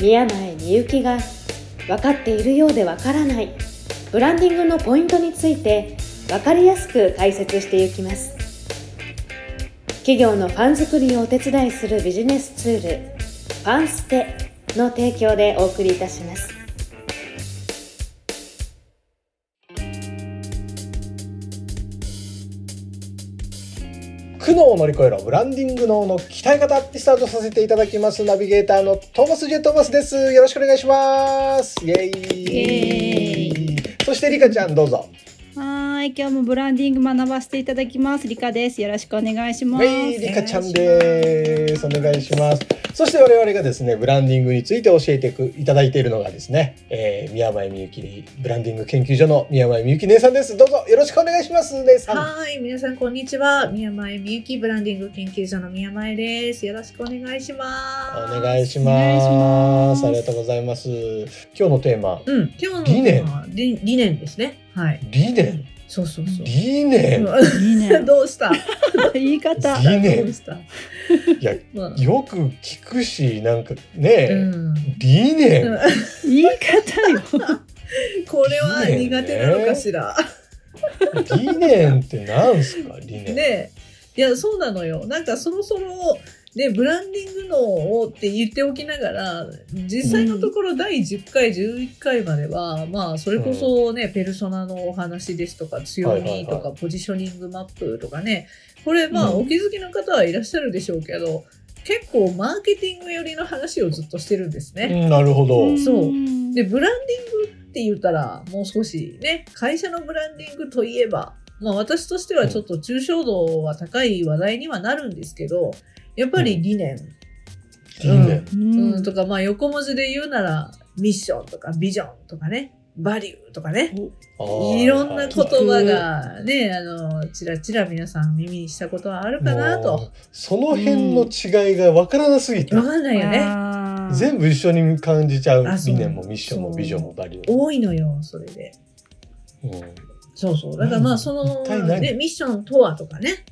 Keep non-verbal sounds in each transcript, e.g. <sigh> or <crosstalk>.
宮前みゆきが分かっているようで分からない。ブランディングのポイントについて分かりやすく解説していきます。企業のファン作りをお手伝いするビジネスツールファンステの提供でお送りいたします。苦悩を乗り越えろブランディング脳の鍛え方ってスタートさせていただきますナビゲーターのトーマスジェトーマスです。よろしくお願いします。イエイ。そしてリカちゃんどうぞ。はい、今日もブランディング学ばせていただきます。リカです。よろしくお願いします。はいリカちゃんです。お願いしますそして我々がですねブランディングについて教えてくいただいているのがですね、えー、宮前みゆきブランディング研究所の宮前みゆき姉さんですどうぞよろしくお願いします姉さんはい、皆さんこんにちは。宮前みゆきブランディング研究所の宮前です。よろしくお願いします。お願いしまますすありがとうございます今日のテーマうん、今日の理念理念ですね。はい。理念そうそうそう。理念いいね。どうした？<laughs> 言い方。理念どうした？いやまあよく聞くしなんかね、うん、理念、言い方よ。これは苦手なのかしら？理念ってなんすか？理念、ねいやそうなのよ。なんかそろそろねブランディングのをって言っておきながら実際のところ第10回11回までは、まあそれこそね、ペルソナのお話ですとか強みとかポジショニングマップとかね。これまあうん。お気づきの方はいらっしゃるでしょうけど、結構マーケティング寄りの話をずっとしてるんですね。うんなるほど、そう。でブランディングって言ったらもう少しね会社のブランディングといえば、まあ、私としてはちょっと抽象度は高い話題にはなるんですけどやっぱり理念、理念、うん。うん。とかまあ横文字で言うならミッションとかビジョンとかね。バリューとかね。いろんな言葉はいがねあのちらちら皆さん耳にしたことはあるかなと。その辺の違いがわからなすぎて、わかんないよね。全部一緒に感じちゃう理念もミッションもビジョンもバリュー多いのよそれで。も、そうそう。だからまうん。あその、ね、ミッションとはとかね、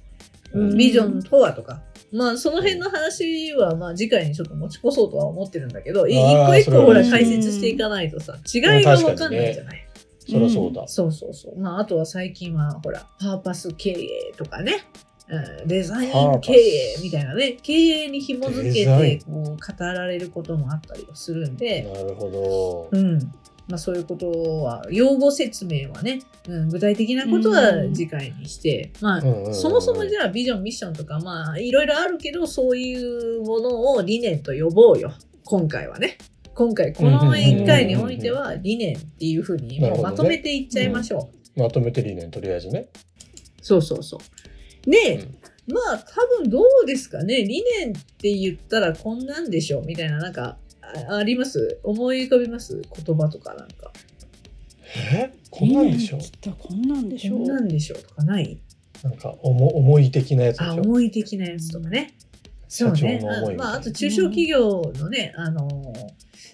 うん。ビジョンとはとか、まあその辺の話はまあ次回にちょっと持ち越そうとは思ってるんだけど、一個一個ほら解説していかないとさ、違いがわかんないじゃない。そりゃそうだ、そうそうそう。まああとは最近はほら、パーパス経営とかね、うんデザイン経営みたいなね、経営に紐づけてこう語られることもあったりはするんで、なるほど、うん。まあそういうことは、用語説明はね、うん、具体的なことは次回にして、まあ、うんうんうんそもそもじゃあビジョン、ミッションとか、まあいろいろあるけど、そういうものを理念と呼ぼうよ。今回はね。今回、この1回においては理念っていうふうにもうまとめていっちゃいましょう。まとめて理念とりあえずね、そうそうそう。で、うんまあ多分どうですかね。理念って言ったらこんなんでしょみたいな、なんか、ああります？思い浮かびます？言葉とかなんか。え？こんなんでしょ？こんなんでしょこんなんでしょうとかない？なんか思思い的なやつあ、ょ？思い的なやつとかね。そう社ね。あまあ、あと中小企業のね、あのー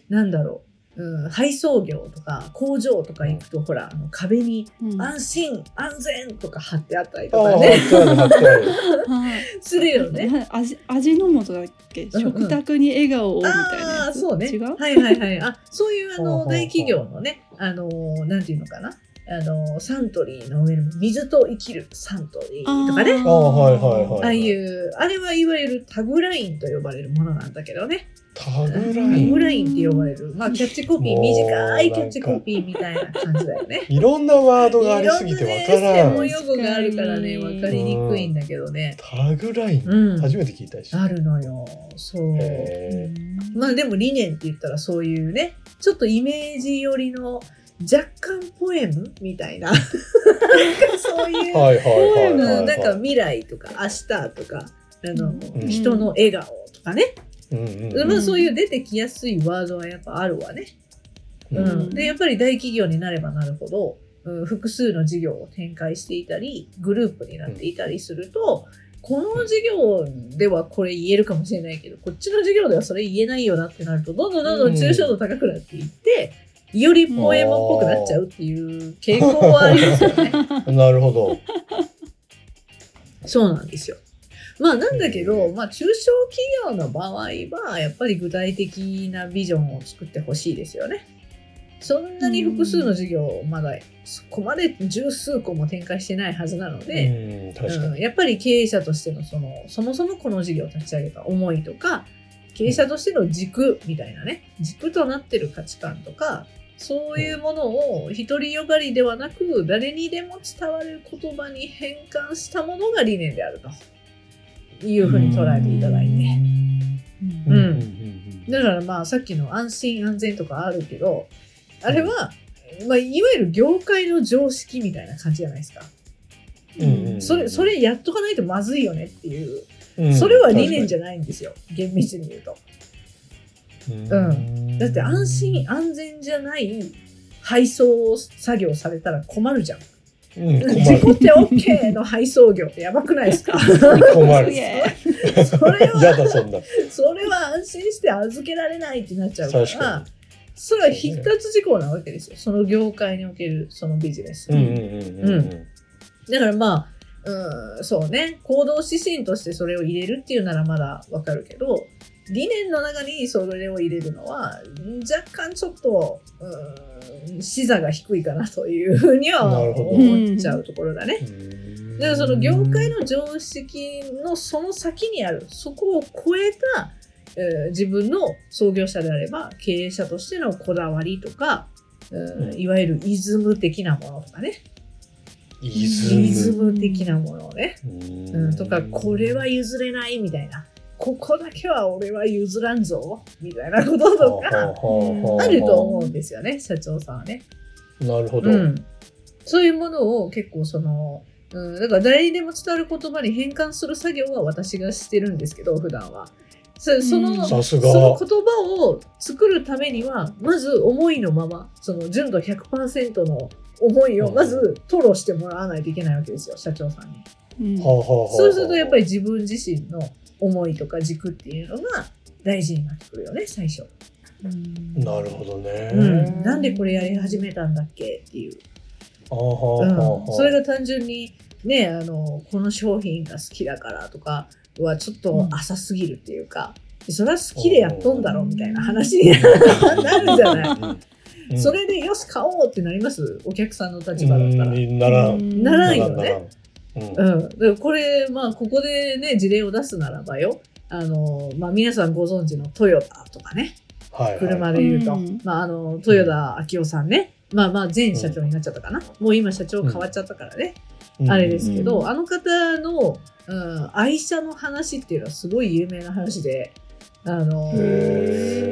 なんだろう、うん、配送業とか工場とか行くと、ほら、あの壁にうん安心、安全とか貼ってあったりとかね、<laughs> するよね。<laughs> 味味の素だっけ、うん食卓に笑顔をみたいなあそうね。違う？はいはいはい。あ、そういうあの大企業のね、あのーなんていうのかな？あのーサントリーの上に水と生きるサントリーとかね。ああはいはいはいああいう、あれはいわゆるタグラインと呼ばれるものなんだけどね。タグラタイングラインって呼ばれる。まあ、キャッチコピー、短いキャッチコピーみたいな感じだよね。<laughs> いろんなワードがありすぎてわからん専門用語があるからね、わかりにくいんだけどね。タグライン、うん。初めて聞いたしあるのよ。そう。へまあでも理念って言ったらそういうね、ちょっとイメージ寄りの若干ポエムみたいな。なんかそういう、ーはいはいはいうんはいはいなんか未来とか明日とか、あの、うん人の笑顔とかね。うんそういう出てきやすいワードはやっぱあるわね。ううんん、でやっぱり大企業になればなるほど、うん、複数の事業を展開していたりグループになっていたりすると、この事業ではこれ言えるかもしれないけどこっちの事業ではそれ言えないよなってなるとどんどんどんどん抽象度高くなっていって、よりポエモンっぽくなっちゃうっていう傾向はありますよね。<laughs> なるほど。そうなんですよ。まあなんだけど、まあ中小企業の場合はやっぱり具体的なビジョンを作ってほしいですよね。そんなに複数の事業をまだそこまで十数個も展開してないはずなので、うん、やっぱり経営者としてのそのそもそもこの事業を立ち上げた思いとか経営者としての軸みたいなね軸となってる価値観とかそういうものを独りよがりではなく誰にでも伝わる言葉に変換したものが理念であるというふうに捉えていただいて。うん。だからまあさっきの安心安全とかあるけどあれは、まあ、いわゆる業界の常識みたいな感じじゃないですか。うん。うん。それそれやっとかないとまずいよねっていう。うん。それは理念じゃないんですよ。厳密に言うと。うん。だって安心安全じゃない配送作業されたら困るじゃん。うん、困事故る。って OK の配送業ってやばくないですか？<laughs> 困る。それはそれは安心して預けられないってなっちゃうからそれは必達事項なわけですよ。その業界におけるそのビジネス。だからまあ、うん、そうね、行動指針としてそれを入れるっていうならまだわかるけど、理念の中にそれを入れるのは、若干ちょっと、うん、視座が低いかなというふうには思っちゃうところだね。うん。だからその業界の常識のその先にある、そこを超えた、えー自分の創業者であれば経営者としてのこだわりとか、うんうん。いわゆるイズム的なものとかね、イイズズム。ム的なものをね、ううん、とかこれは譲れないみたいなここだけは俺は譲らんぞみたいなこととかあると思うんですよね社長さんはね。なるほど。うん、そういうものを結構その、うん、だから誰にでも伝わる言葉に変換する作業は私がしてるんですけど普段は。そその,、うんその言葉を作るためにはまず思いのままその純度100%の思いをまず吐露してもらわないといけないわけですよ社長さんに。うんそうするとやっぱり自分自身の思いとか軸っていうのが大事になってくるよね最初、なるほどね。うん、なんでこれやり始めたんだっけっていう、はあはあそれが単純にねあのこの商品が好きだからとかはちょっと浅すぎるっていうか、それは好きでやっとんだろみたいな話になるじゃない、うん。それでよし買おうってなります？お客さんの立場だったら、うん。ならん。ならんよね。ならん。うん。うん、だからこれ、まあ、ここでね、事例を出すならばよ、あの、まあ、皆さんご存知のトヨタとかね、はいはい。車で言うと、うん。まあ、あの、豊田昭夫さんね、まあまあ、前社長になっちゃったかな。もう今社長変わっちゃったからね、あれですけど、うん。あの方の、うん、愛車の話っていうのはすごい有名な話で、あの、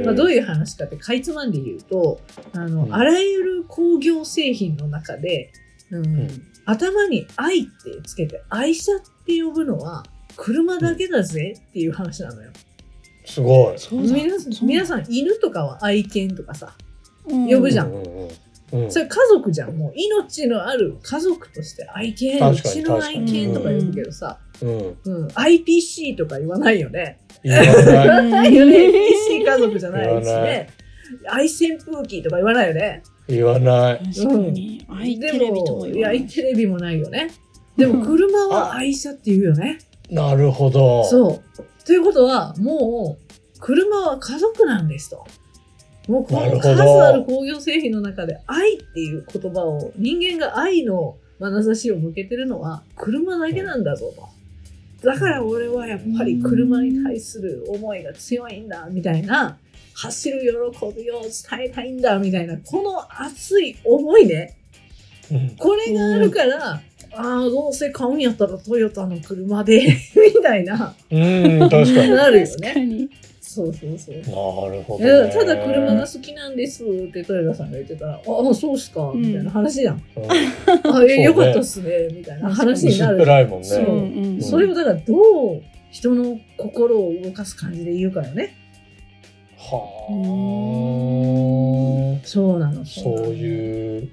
まあ、どういう話かってかいつまんで言うとあの、うん。あらゆる工業製品の中で、うんん頭に「愛」ってつけて愛車って呼ぶのは車だけだぜっていう話なのよ。すごい。そうだ皆さん皆さん犬とかは愛犬とかさうん呼ぶじゃんううんうんうんそれ家族じゃんもう命のある家族として愛犬うちの愛犬とか呼ぶけどさ、うん。うん、IPC とか言わないよね。言わ言ない。わないよね PC 家族じゃないしね。愛扇風機とか言わないよね。言わない。確かに。アイテレビともでもいや、言わない。テレビもないよね。でも車は愛車って言うよね。なるほど。そう。ということは、もう、車は家族なんですと。もうこの数ある工業製品の中で愛っていう言葉を、人間が愛の眼差しを向けてるのは車だけなんだぞと。だから俺はやっぱり車に対する思いが強いんだ、みたいな、走る喜びを伝えたいんだ、みたいな、この熱い思いね。うんこれがあるから、ああ、どうせ買うんやったらトヨタの車で、<laughs> みたいな、うん、確かに。ななるよね。に。そうそうそう。るほど。ただ車が好きなんですって豊田さんが言ってたら、ああ、そうっすか、みたいな話じゃん。うん。あえ、よかったっすね、みたいな話になるぺ。らいもんね。そううんうんそれをだからどう人の心を動かす感じで言うかよね。はあ。そうなの。そうう。いう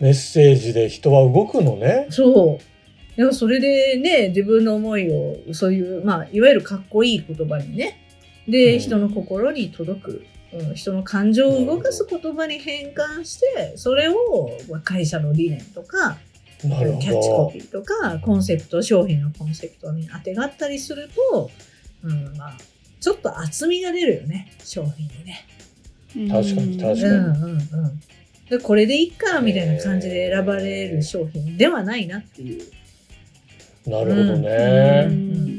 メッセージで人は動くのね。そう。いや、それでね、自分の思いを、そういう、まあ、いわゆるかっこいい言葉にね、で、うん人の心に届く、うん、人の感情を動かす言葉に変換して、それをまあ会社の理念とか、キャッチコほピーとか、コンセプト、商品のコンセプトに当てがったりすると、うん、まあ、ちょっと厚みが出るよね、商品にね。確かに確かにうんうんうん。でこれでいっか、みたいな感じで選ばれる商品ではないなっていう。ど。なるほどうね。ん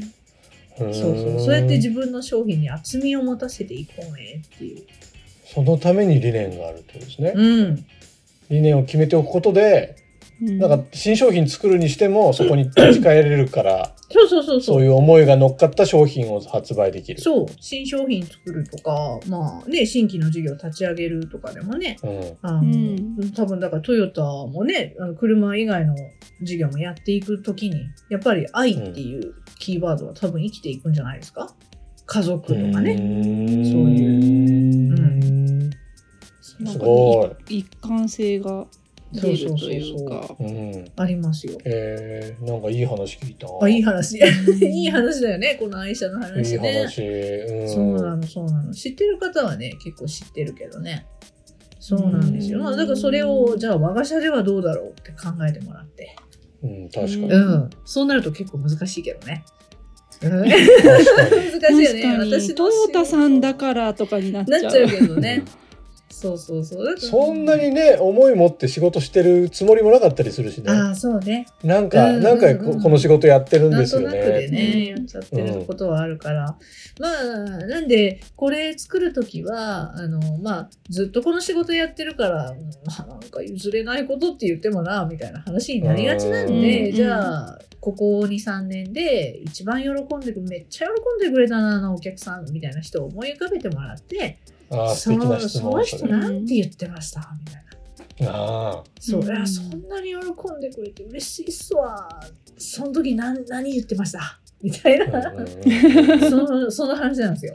そうそうそう。そうやって自分の商品に厚みを持たせていこうねっていう。そのために理念があるってことですね。うん。理念を決めておくことで、なんか新商品作るにしてもそこに立ち返れるから、そうそうそうそう。そういう思いが乗っかった商品を発売できる。そう。新商品作るとか、まあね、新規の事業立ち上げるとかでもね、うん。あのうん多分だからトヨタもね、あの車以外の事業もやっていくときに、やっぱり愛っていうキーワードは多分生きていくんじゃないですか？家族とかね。そういううん。なんかすごい。一貫性が出るというか。うん。ありますよ。えー、なんかいい話聞いた。あ、いい話。<laughs> いんい話だよね、この愛車の話いいね。話。うん。そうなの、そうなの。知ってる方はね、結構知ってるけどね。そうなんですよ。うんまあ、だからそれを、じゃあ我が社ではどうだろうって考えてもらって。うん、確かに。うんうん。そうなると結構難しいけどね。うん <laughs> 難し。いよ確ね。かに私のトヨタさんだからとかになっちゃう。なっちゃうけどね。<laughs> そうそうそう。そんなにね、思い持って仕事してるつもりもなかったりするしね。ああ、そうね。なんか、うんうんなんかここの仕事やってるんなんですよとなくでね。ね、やっちゃってることはあるから。まあ、なんで、これ作るときは、あの、まあ、ずっとこの仕事やってるから、うんまあ、なんか譲れないことって言ってもな、みたいな話になりがちなんうで、んじゃあ、ここ2、3年で一番喜んでくめっちゃ喜んでくれたな、あのお客さんみたいな人を思い浮かべてもらって、ああ、素敵な質その問。その人なんて言ってました？みたいな。あそう、うんいやそんなに喜んでくれて嬉しいっすわ。その時何何言ってました？みたいあ。な、うんうんうんそのその話なんですよ。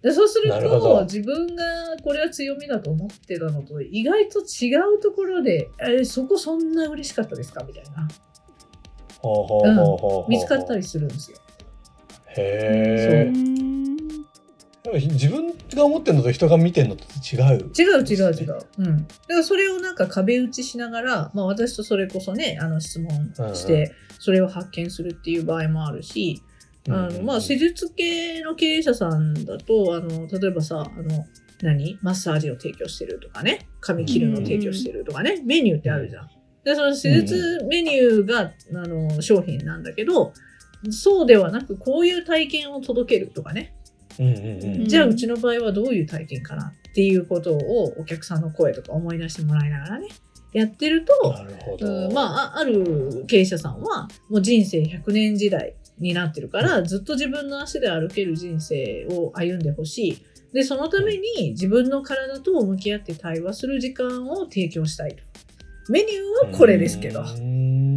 でそうすると自分がこれは強みだと思ってたのと意外と違うところで「えそこそんな嬉しかったですか?」みたいな見つかったりするんですよ。へえ。自分が思ってるのと人が見てるのと違う。違う違う違う。うん。だからそれをなんか壁打ちしながら、まあ私とそれこそね、あの質問して、それを発見するっていう場合もあるし、あのまあ、施術系の経営者さんだとあの例えばさあの何？マッサージを提供してるとかね髪切るのを提供してるとかね、メニューってあるじゃん。でその施術メニューが、あの商品なんだけどそうではなくこういう体験を届けるとかね。じゃあうちの場合はどういう体験かなっていうことをお客さんの声とか思い出してもらいながらねやってると、なるほど。うんまあ、あある経営者さんはもう人生100年時代になってるから、ずっと自分の足で歩ける人生を歩んでほしい。で、そのために自分の体と向き合って対話する時間を提供したいと。メニューはこれですけど。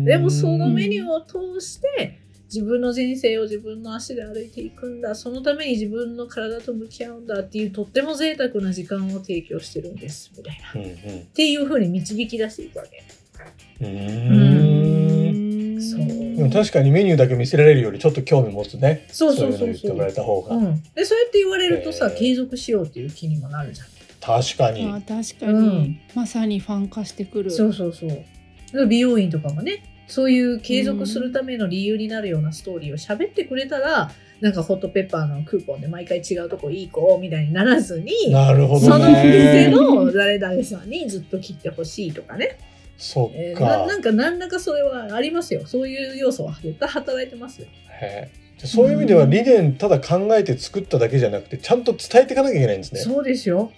でもそのメニューを通して自分の人生を自分の足で歩いていくんだ。そのために自分の体と向き合うんだっていうとっても贅沢な時間を提供してるんです。みたいな。っうんうん。ていうふうに導き出していくわけ。うーん。そうでも確かにメニューだけ見せられるよりちょっと興味持つね。そうそういの言ってそうそう。もらえた方が。うん、でそうやって言われるとさ、えー継続しようっていう気にもなるじゃん。確かに。あ確かに、うんまさにファン化してくる。そうそうそう。美容院とかもねそういう継続するための理由になるようなストーリーを喋ってくれたら、なんかホットペッパーのクーポンで毎回違うとこいい子みたいにならずに、なるほどね。その店の誰々さんにずっと切ってほしいとかね、そえっか。ーななんか何らかそれはありますよそういう要素は絶対働いてますよ。へそういう意味では理念ただ考えて作っただけじゃなくてちゃんと伝えていかなきゃいけないんですね。そうですよ。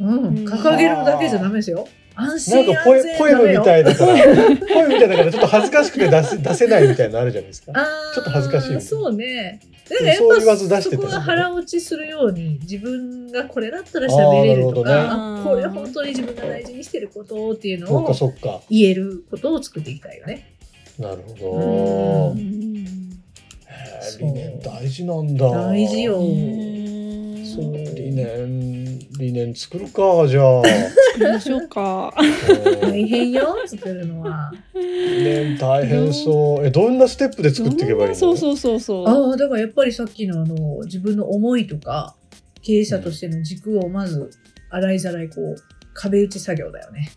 うん、うん掲げるだけじゃダメですよ。安なん心かポエポエムみたいだから、ポエムみたいだからちょっと恥ずかしくて出せ <laughs> 出せないみたいなのあるじゃないですか。ちょっと恥ずかしいそうね。だからやっそう言わずぱ出してたそこは腹落ちするように自分がこれだったら喋れるとかあーなるほどねあこれ本当に自分が大事にしてることっていうのそっかをそっか。言えることを作っていきたいよね。なるほうど。理念大事なんだ。大事よ。そう理念理念作るかじゃあ <laughs> 作りましょうか。うん大変よ作るのは。理念大変そうえどんなステップで作っていけばいいの？そうそうそうそう。ああだからやっぱりさっきのあの自分の思いとか経営者としての軸をまず洗いざらいこう壁打ち作業だよね。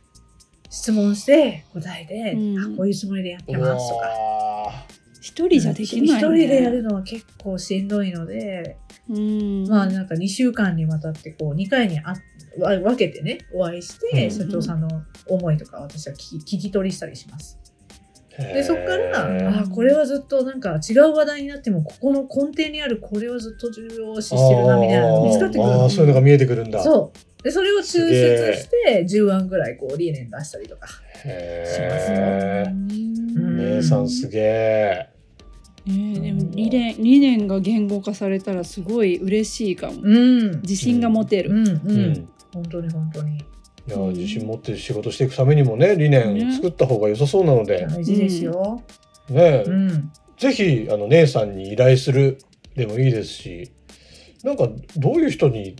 質問して答えて、うんあこういうつもりでやってうますとか。わ一人じゃできない、ね。一人でやるのは結構しんどいので、うん。まあなんか2週間にわたってこう2回にあわ分けてねお会いして、うん。社長さんの思いとか私は聞き聞き取りしたりします。ー。でそこからあこれはずっとなんか違う話題になってもここの根底にあるこれはずっと重要視してるなみたいなのが見つかってくるのあそういうのが見えてくるんだ。そう。でそれを抽出して10案ぐらいこう理念出したりとかしますよ。姉さんすげえねえでも理念理念が言語化されたらすごい嬉しいかも。うん。自信が持てる。うんううんん本当に本当に。いやうん。自信持って仕事していくためにもね理念ね作った方が良さそうなので、大事ですよ。ね、うん。ぜひあの姉さんに依頼するでもいいですしなんかどういう人に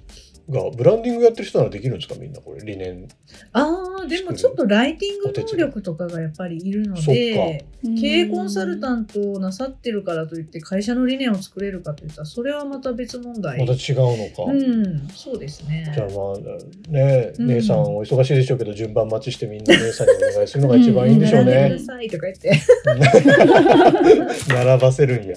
がブランディングやってる人ならできるんですか？みんなこれ理念ああでもちょっとライティング能力とかがやっぱりいるので経営コンサルタントをなさってるからといって会社の理念を作れるかといったらそれはまた別問題。また違うのか、うんそうですね。じゃあまあねうん姉さんお忙しいでしょうけど順番待ちしてみんな姉さんにお願いするのが一番いいんでしょうねくださいとか言って。<laughs> 並ばせるんや。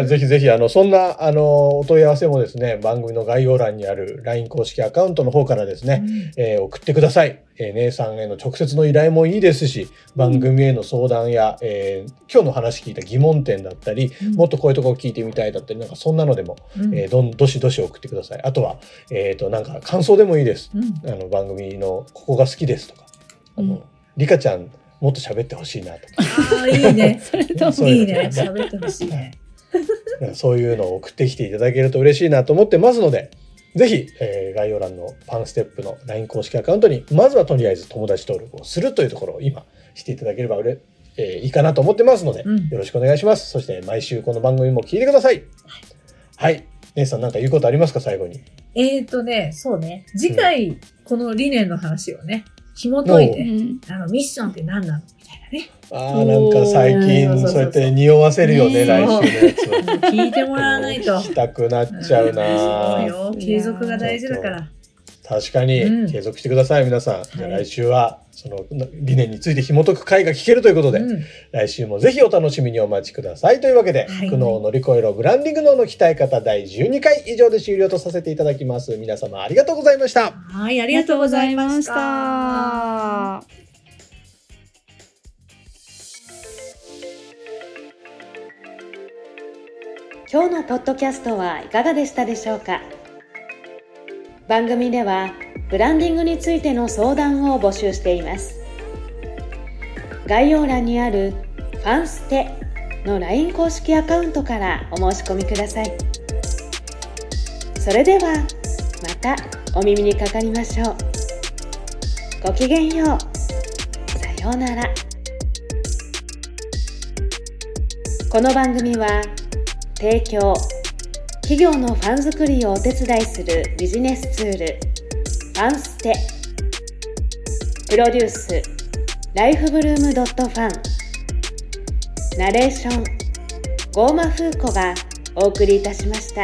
ね、ぜひぜひあのそんなあのお問い合わせもですね番組の概要欄にある LINE 公式アカウントの方からですね、えー送ってください、えー姉さんへの直接の依頼もいいですし番組への相談や、えー今日の話聞いた疑問点だったり、うん。もっとこういうところ聞いてみたいだったりなんかそんなのでも、うん。えーどんどしどし送ってください。あとは、えー、となんか感想でもいいです。うん。あの番組のここが好きですとかあの、うん。リカちゃんもっと喋ってほしいなとか。ああ <laughs> いいね。それとそういいね。喋ってほしいね。<laughs> そういうのを送ってきていただけると嬉しいなと思ってますので、ぜひ、えー概要欄のパンステップの LINE 公式アカウントに、まずはとりあえず友達登録をするというところを今していただければうれ、えーいいかなと思ってますので、うんよろしくお願いします。そして毎週この番組も聞いてください。はい。姉さんなんか言うことありますか？最後に。えっ、ー、とね、そうね。次回、この理念の話をね、紐解いうて、んあの、ミッションって何なの？みたいなね。ああ、なんか最お近ーそうやって匂わせるよね、ね来週のやつを。聞いてもらわないと。聞きたくなっちゃうそうな。よ。継続が大事だから。確かにうん継続してください、皆さん。じゃ来週はその理念について紐解く回が聞けるということで、うん来週もぜひお楽しみにお待ちくださいというわけで、はい苦悩を乗り越えろブランディング脳の鍛え方第12回以上で終了とさせていただきます。皆様ありがとうございました。はい、あありがとうございま。した。今日のポッドキャストはいかがでしたでしょうか？番組ではブランディングについての相談を募集しています。概要欄にあるファンステの LINE 公式アカウントからお申し込みください。それではまたお耳にかかりましょう。ごきげんよう。さようなら。この番組は提供企業のファン作りをお手伝いするビジネスツール。ファンステ。プロデュース。ライフブルームドットファン。ナレーション。ゴーマフーコがお送りいたしました。